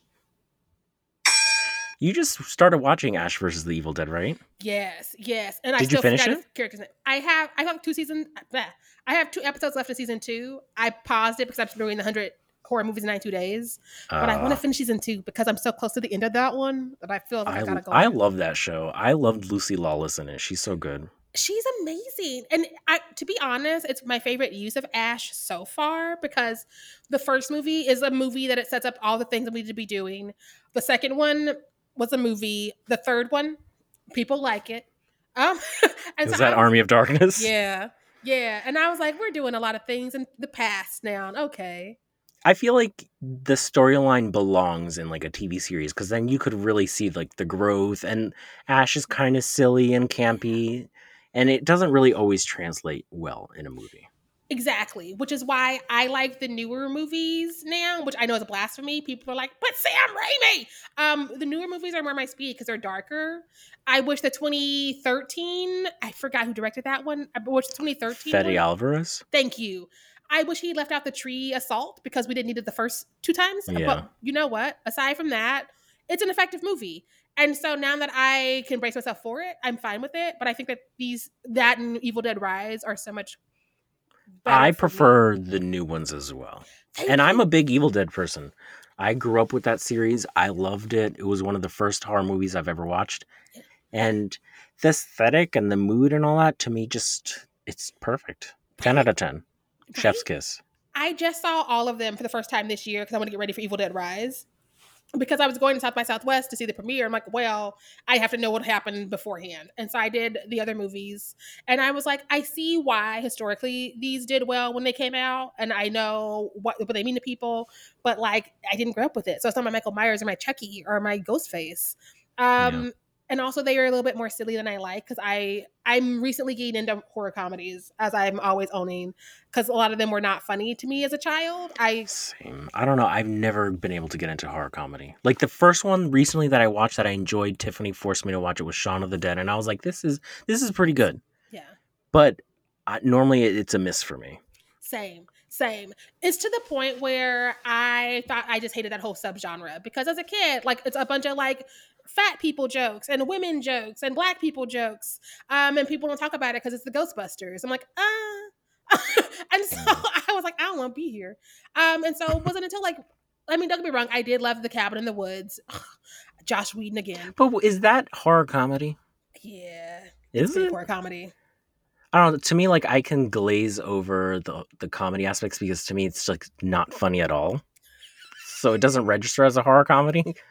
S1: You just started watching Ash versus the Evil Dead, right?
S2: Yes, yes. And I
S1: Did you
S2: still
S1: finish it?
S2: character's name. I have I have two seasons. I have two episodes left of season two. I paused it because I'm doing the hundred horror movies in 92 days. But I want to
S1: Uh,
S2: finish season two because I'm so close to the end of that one that I feel like I,
S1: I,
S2: gotta go.
S1: I love that show. I loved Lucy Lawless in it. She's so good.
S2: she's amazing and I, to be honest it's my favorite use of ash so far because the first movie is a movie that it sets up all the things that we need to be doing the second one was a movie. The third one people like it. Um and
S1: Is
S2: so
S1: that
S2: was-
S1: Army of Darkness?
S2: yeah yeah. And i was like we're doing a lot of things in the past now. Okay.
S1: I feel like the storyline belongs in like a TV series because then you could really see like the growth and Ash is kind of silly and campy and it doesn't really always translate well in a movie.
S2: Exactly, which is why I like the newer movies now, which I know is a blasphemy. People are like, "But Sam Raimi." Um, the newer movies are more my speed because they're darker. I wish the 2013. I forgot who directed that one. I wish the 2013.
S1: Fede
S2: one-
S1: Alvarez.
S2: Thank you. I wish he left out the tree assault because we didn't need it the first two times.
S1: Yeah.
S2: But you know what? Aside from that, it's an effective movie. And so now that I can brace myself for it, I'm fine with it. But I think that these that and Evil Dead Rise are so much.
S1: I prefer the new ones as well. And I'm a big Evil Dead person. I grew up with that series. I loved it. It was one of the first horror movies I've ever watched. And the aesthetic and the mood and all that to me just it's perfect. 10 out of 10. Chef's kiss.
S2: I just saw all of them for the first time this year because I want to get ready for Evil Dead Rise. Because I was going to South by Southwest to see the premiere. I'm like, well, I have to know what happened beforehand. And so I did the other movies. And I was like, I see why historically these did well when they came out. And I know what, what they mean to people. But like, I didn't grow up with it. So it's not my Michael Myers or my Chucky or my Ghostface. Um, And also, they are a little bit more silly than I like because I I'm recently getting into horror comedies as I'm always owning because a lot of them were not funny to me as a child. I
S1: Same. I don't know. I've never been able to get into horror comedy. Like the first one recently that I watched that I enjoyed, Tiffany forced me to watch it was Shaun of the Dead, and I was like, this is this is pretty good.
S2: yeah,
S1: But I, normally it- it's a miss for me.
S2: same, same. It's to the point where I thought I just hated that whole subgenre because as a kid, like it's a bunch of like fat people jokes and women jokes and black people jokes, um, and people don't talk about it because it's the Ghostbusters. I'm like, ah. and so I was like, I don't want to be here. Um, and so it wasn't until like, I mean, don't get me wrong, I did love The Cabin in the Woods. Joss Whedon again.
S1: But is that horror comedy?
S2: Yeah.
S1: Is it?
S2: horror comedy.
S1: I don't know. To me, like I can glaze over the the comedy aspects because to me it's like not funny at all. So it doesn't register as a horror comedy.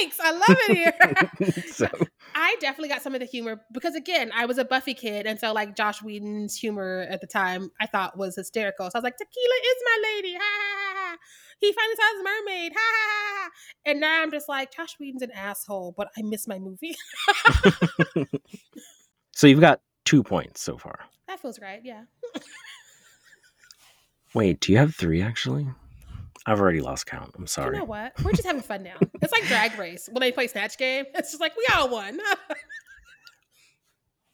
S2: Takes. I love it here.
S1: so
S2: I definitely got some of the humor because again, I was a Buffy kid, and so like Joss Whedon's humor at the time I thought was hysterical. So I was like, "Tequila is my lady!" Ha ha ha! ha. He finally saw his mermaid. Ha ha ha! ha. And now I'm just like, Joss Whedon's an asshole, but I miss my movie.
S1: so you've got two points so far.
S2: that feels right. Yeah.
S1: Wait, do you have three actually? I've already lost count. I'm sorry.
S2: You know what? We're just having fun now. It's like Drag Race when they play Snatch Game. It's just like we all won.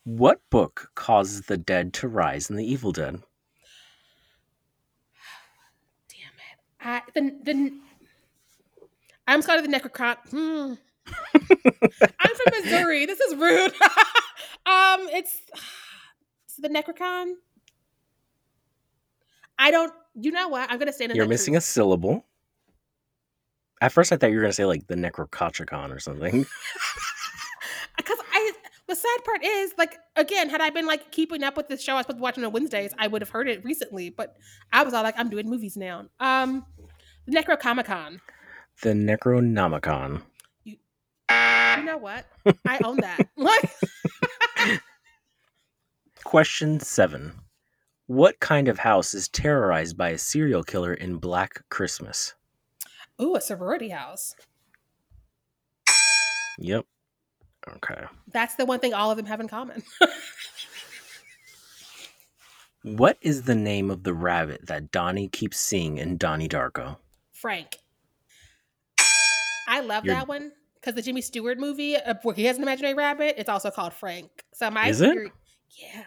S1: What book causes the dead to rise in the Evil Dead? Damn it!
S2: I the the I'm scared of the Necrocron. Hmm. I'm from Missouri. This is rude. um, it's, it's the Necrocon. I don't. You know what? I'm gonna stand in.
S1: You're missing a syllable. At first, I thought you were going to say like the Necrocochicon or something.
S2: because I. The sad part is, like, again, had I been like keeping up with this show I was supposed to be watching on Wednesdays, I would have heard it recently. But I was all like, I'm doing movies now. Um, The Necrocomicon.
S1: the Necronomicon.
S2: You know what? I own that. Like,
S1: Question seven. What kind of house is terrorized by a serial killer in Black Christmas?
S2: ooh, a sorority house.
S1: Yep. Okay.
S2: That's the one thing all of them have in common.
S1: What is the name of the rabbit that Donnie keeps seeing in Donnie Darko?
S2: Frank. I love
S1: You're-
S2: that one because the Jimmy Stewart movie, uh, where he has an imaginary rabbit, it's also called Frank. So my
S1: Is it?
S2: theory, yeah,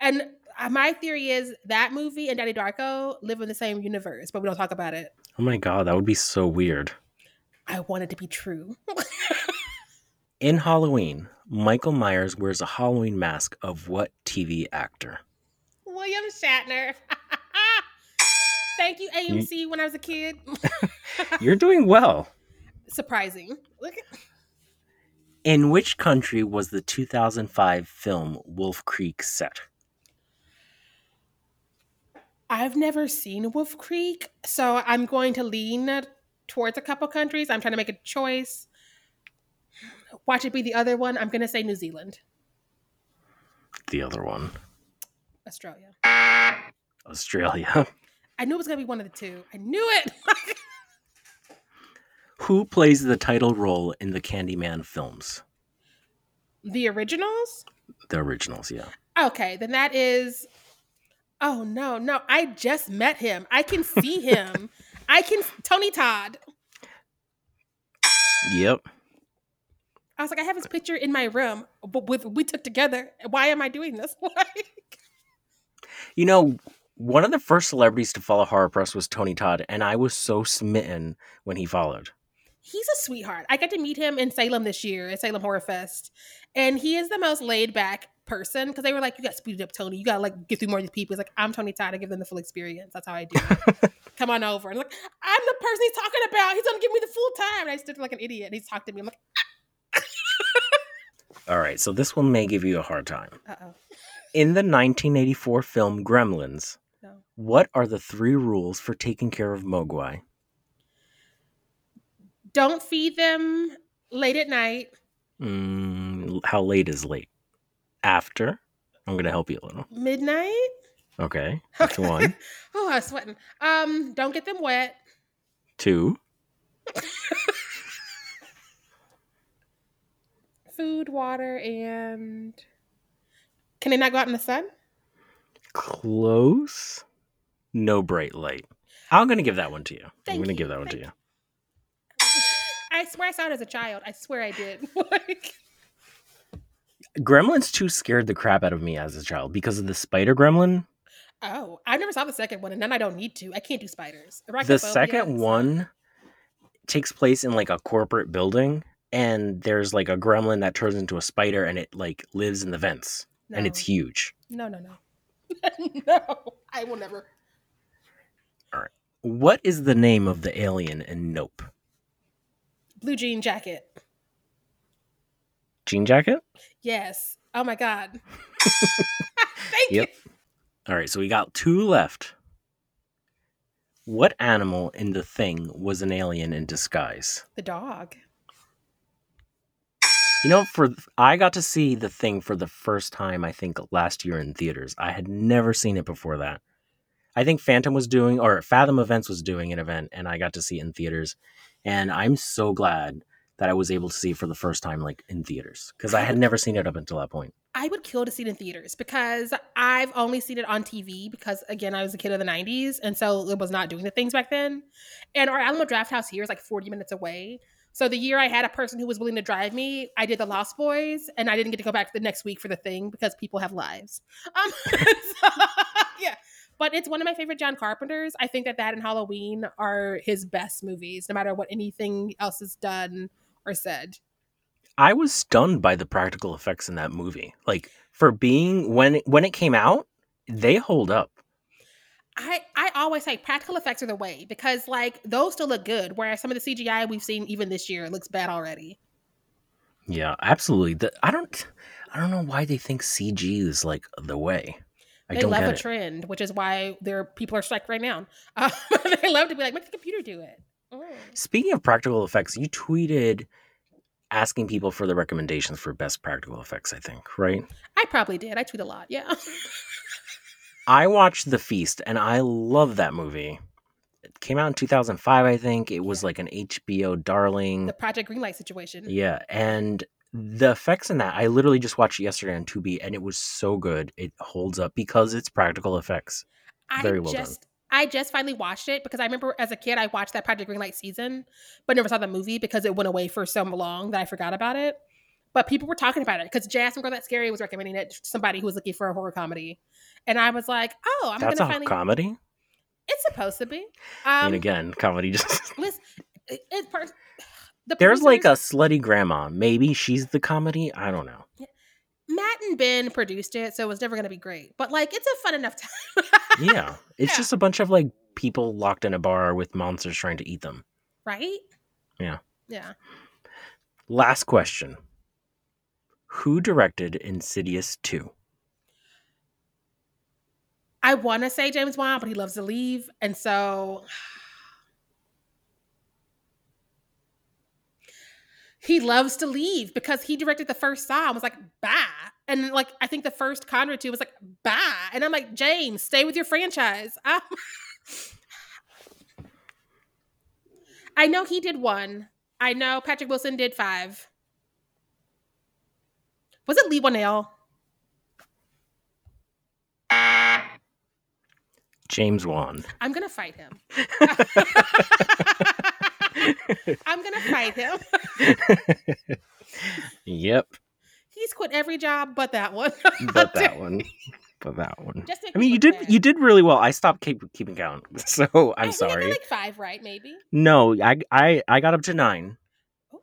S2: and Uh, my theory is that movie and Donnie Darko live in the same universe, but we don't talk about it.
S1: Oh my god, that would be so weird.
S2: I want it to be true.
S1: In Halloween, Michael Myers wears a Halloween mask of what TV actor?
S2: William Shatner. Thank you, AMC. When I was a kid,
S1: You're doing well.
S2: surprising. Look, at-
S1: In which country was the 2005 film Wolf Creek set?
S2: I've never seen Wolf Creek, so I'm going to lean towards a couple countries. I'm trying to make a choice. Watch it be the other one. I'm going to say New Zealand,
S1: The other one.
S2: Australia.
S1: Australia.
S2: I knew it was gonna be one of the two. I knew it.
S1: Who plays the title role in the Candyman films?
S2: the originals.
S1: The originals, yeah.
S2: Okay, then that is. Oh no, no! I just met him. I can see him. I can Tony Todd.
S1: Yep.
S2: I was like, I have his picture in my room, but with we took together. Why am I doing this? Like,
S1: You know, one of the first celebrities to follow Horror Press was Tony Todd, and I was so smitten when he followed.
S2: he's a sweetheart. I got to meet him in Salem this year at Salem Horror Fest, and he is the most laid back person because they were like, "You got to speed it up, Tony. You got to like get through more of these people." He's like, "I'm Tony Todd. I give them the full experience. That's how I do it. Come on over." And like, I'm the person he's talking about. He's gonna give me the full time. And I stood like an idiot. And he's talked to me. I'm like,
S1: All right, so this one may give you a hard time.
S2: "Uh oh,
S1: In the 1984 film Gremlins,
S2: no."
S1: what are the three rules for taking care of Mogwai?
S2: Don't feed them late at night.
S1: Mm, how late is late? After? I'm to help you a little.
S2: Midnight.
S1: Okay, that's
S2: Okay.
S1: one.
S2: oh, I was sweating. Um, don't get them wet.
S1: Two.
S2: Food, water, and can they not go out in the sun?
S1: Close. No bright light. I'm to give that one to you. I'm going to
S2: you,
S1: give that one to you.
S2: I swear I saw it as a child. I swear I did. like,
S1: Gremlins 2 scared the crap out of me as a child because of the spider gremlin.
S2: oh, I never saw the second one, and then I don't need to. I can't do spiders.
S1: The second one takes place in like a corporate building and there's like a gremlin that turns into a spider and it like lives in the vents
S2: stuff.
S1: and it's huge.
S2: No, no, no. no, I will never. All right.
S1: What is the name of the alien in Nope?
S2: Blue jean jacket.
S1: Jean jacket?
S2: Yes. Oh my god. Thank
S1: Yep.
S2: you.
S1: All right, so we got two left. What animal in the thing was an alien in disguise?
S2: The dog.
S1: You know, for I got to see the thing for the first time I think last year in theaters. I had never seen it before that. I think Phantom was doing or Fathom Events was doing an event and I got to see it in theaters. And I'm so glad that I was able to see for the first time like in theaters because I had never seen it up until that point.
S2: I would kill to see it in theaters because I've only seen it on TV because again I was a kid of the '90s and so it was not doing the things back then. And our Alamo Drafthouse here is like 40 minutes away. So the year I had a person who was willing to drive me, I did the Lost Boys, and I didn't get to go back the next week for the thing because people have lives. Um, so, yeah, but it's one of my favorite John Carpenter's. I think that that and Halloween are his best movies, no matter what anything else is done or said.
S1: I was stunned by the practical effects in that movie. Like for being when when it came out, they hold up.
S2: I, I always say practical effects are the way because like those still look good, whereas some of the CGI we've seen even this year looks bad already.
S1: Yeah, absolutely. The, I don't I don't know why they think CG is like the way. I
S2: they
S1: don't
S2: love
S1: get
S2: a
S1: it.
S2: trend, which is why their people are strike right now. Um, they love to be like, make the computer do it. Mm.
S1: Speaking of practical effects, you tweeted asking people for the recommendations for best practical effects, I think, right?
S2: I probably did. I tweet a lot. Yeah.
S1: I watched The Feast and I love that movie. It came out in 2005, I think. It was
S2: Yeah.
S1: like an HBO darling.
S2: the Project Greenlight situation.
S1: Yeah, and the effects in that, I literally just watched it yesterday on Tubi and it was so good. It holds up because it's practical effects.
S2: I
S1: very well done.
S2: I just finally watched it because I remember as a kid I watched that Project Greenlight season, but never saw the movie because it went away for so long that I forgot about it. But people were talking about it because Jazz from Girl That Scary was recommending it to somebody who was looking for a horror comedy, and I was like, "Oh, I'm
S1: That's
S2: gonna finally."
S1: comedy.
S2: it's supposed to be.
S1: I
S2: Um,
S1: mean, again, comedy just.
S2: listen, it, it's per- the
S1: There's like a slutty grandma. Maybe she's the comedy. I don't know.
S2: And Ben produced it, so it was never gonna be great. But like, it's a fun enough time.
S1: Yeah, it's
S2: Yeah.
S1: just a bunch of like people locked in a bar with monsters trying to eat them.
S2: right?
S1: Yeah.
S2: Yeah.
S1: Last question. Who directed Insidious 2?
S2: I want to say James Wan, but he loves to leave, and so he loves to leave because he directed the first Saw. and was like, "Bye." And like I think the first Conrad two was like bye, and I'm like James, stay with your franchise. Um, I know he did one. I know Patrick Wilson did five. Was it Leigh Whannell?
S1: James Wan.
S2: I'm gonna fight him. I'm gonna fight him.
S1: yep,
S2: He's quit every job but that one.
S1: but that one, but that one.
S2: Just
S1: I mean, you did
S2: bad.
S1: you did really well. I stopped keep, keeping count, so I'm
S2: I
S1: sorry.
S2: like five, right? Maybe.
S1: No, I I I got up to nine.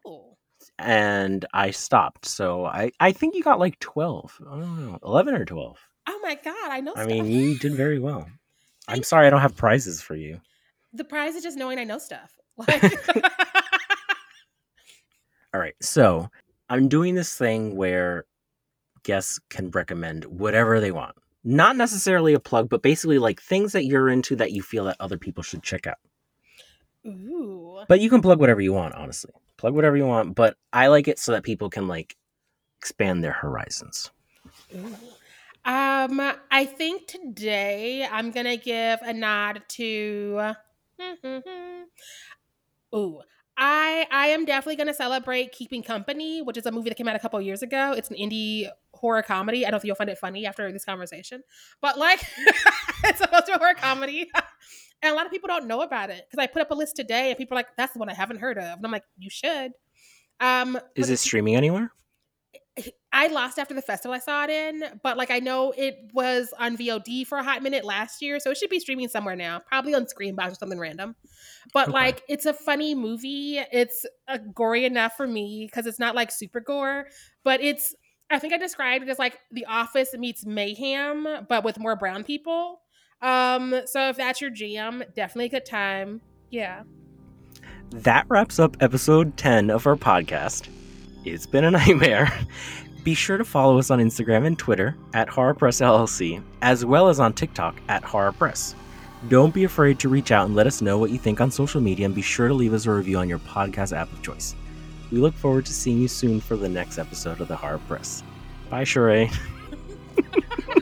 S2: Oh,
S1: and I stopped. So I, I think you got like 12. I don't know, 11 or 12.
S2: oh my God! I know.
S1: I
S2: stuff.
S1: mean, you did very well. I'm
S2: Thank
S1: sorry I don't have prizes for you.
S2: the prize is just knowing I know stuff. Like,
S1: All right. So I'm doing this thing where guests can recommend whatever they want. Not necessarily a plug, but basically like things that you're into that you feel that other people should check out.
S2: ooh,
S1: But you can plug whatever you want, honestly. Plug whatever you want, but I like it so that people can like expand their horizons.
S2: ooh. Um, I think today I'm gonna give a nod to. Ooh, I I am definitely gonna celebrate Keeping Company, which is a movie that came out a couple years ago. It's an indie horror comedy. I don't think you'll find it funny after this conversation, but like, it's supposed to be a horror comedy. And a lot of people don't know about it because I put up a list today, and people are like, "That's the one I haven't heard of," and I'm like, "You should." Um,
S1: Is it streaming anywhere?
S2: I lost after the festival I saw it in, but like I know it was on VOD for a hot minute last year, so it should be streaming somewhere now, probably on Screambox or something random. But
S1: Okay.
S2: like, it's a funny movie. It's uh, gory enough for me because it's not like super gore, but it's. I think I described it as like The Office meets Mayhem, but with more brown people. Um, so if that's your jam, definitely a good time. Yeah.
S1: That wraps up episode 10 of our podcast. It's been a nightmare. Be sure to follow us on Instagram and Twitter at Horror Press LLC, as well as on TikTok at Horror Press. Don't be afraid to reach out and let us know what you think on social media, and be sure to leave us a review on your podcast app of choice. We look forward to seeing you soon for the next episode of the Horror Press. Bye, Sharai.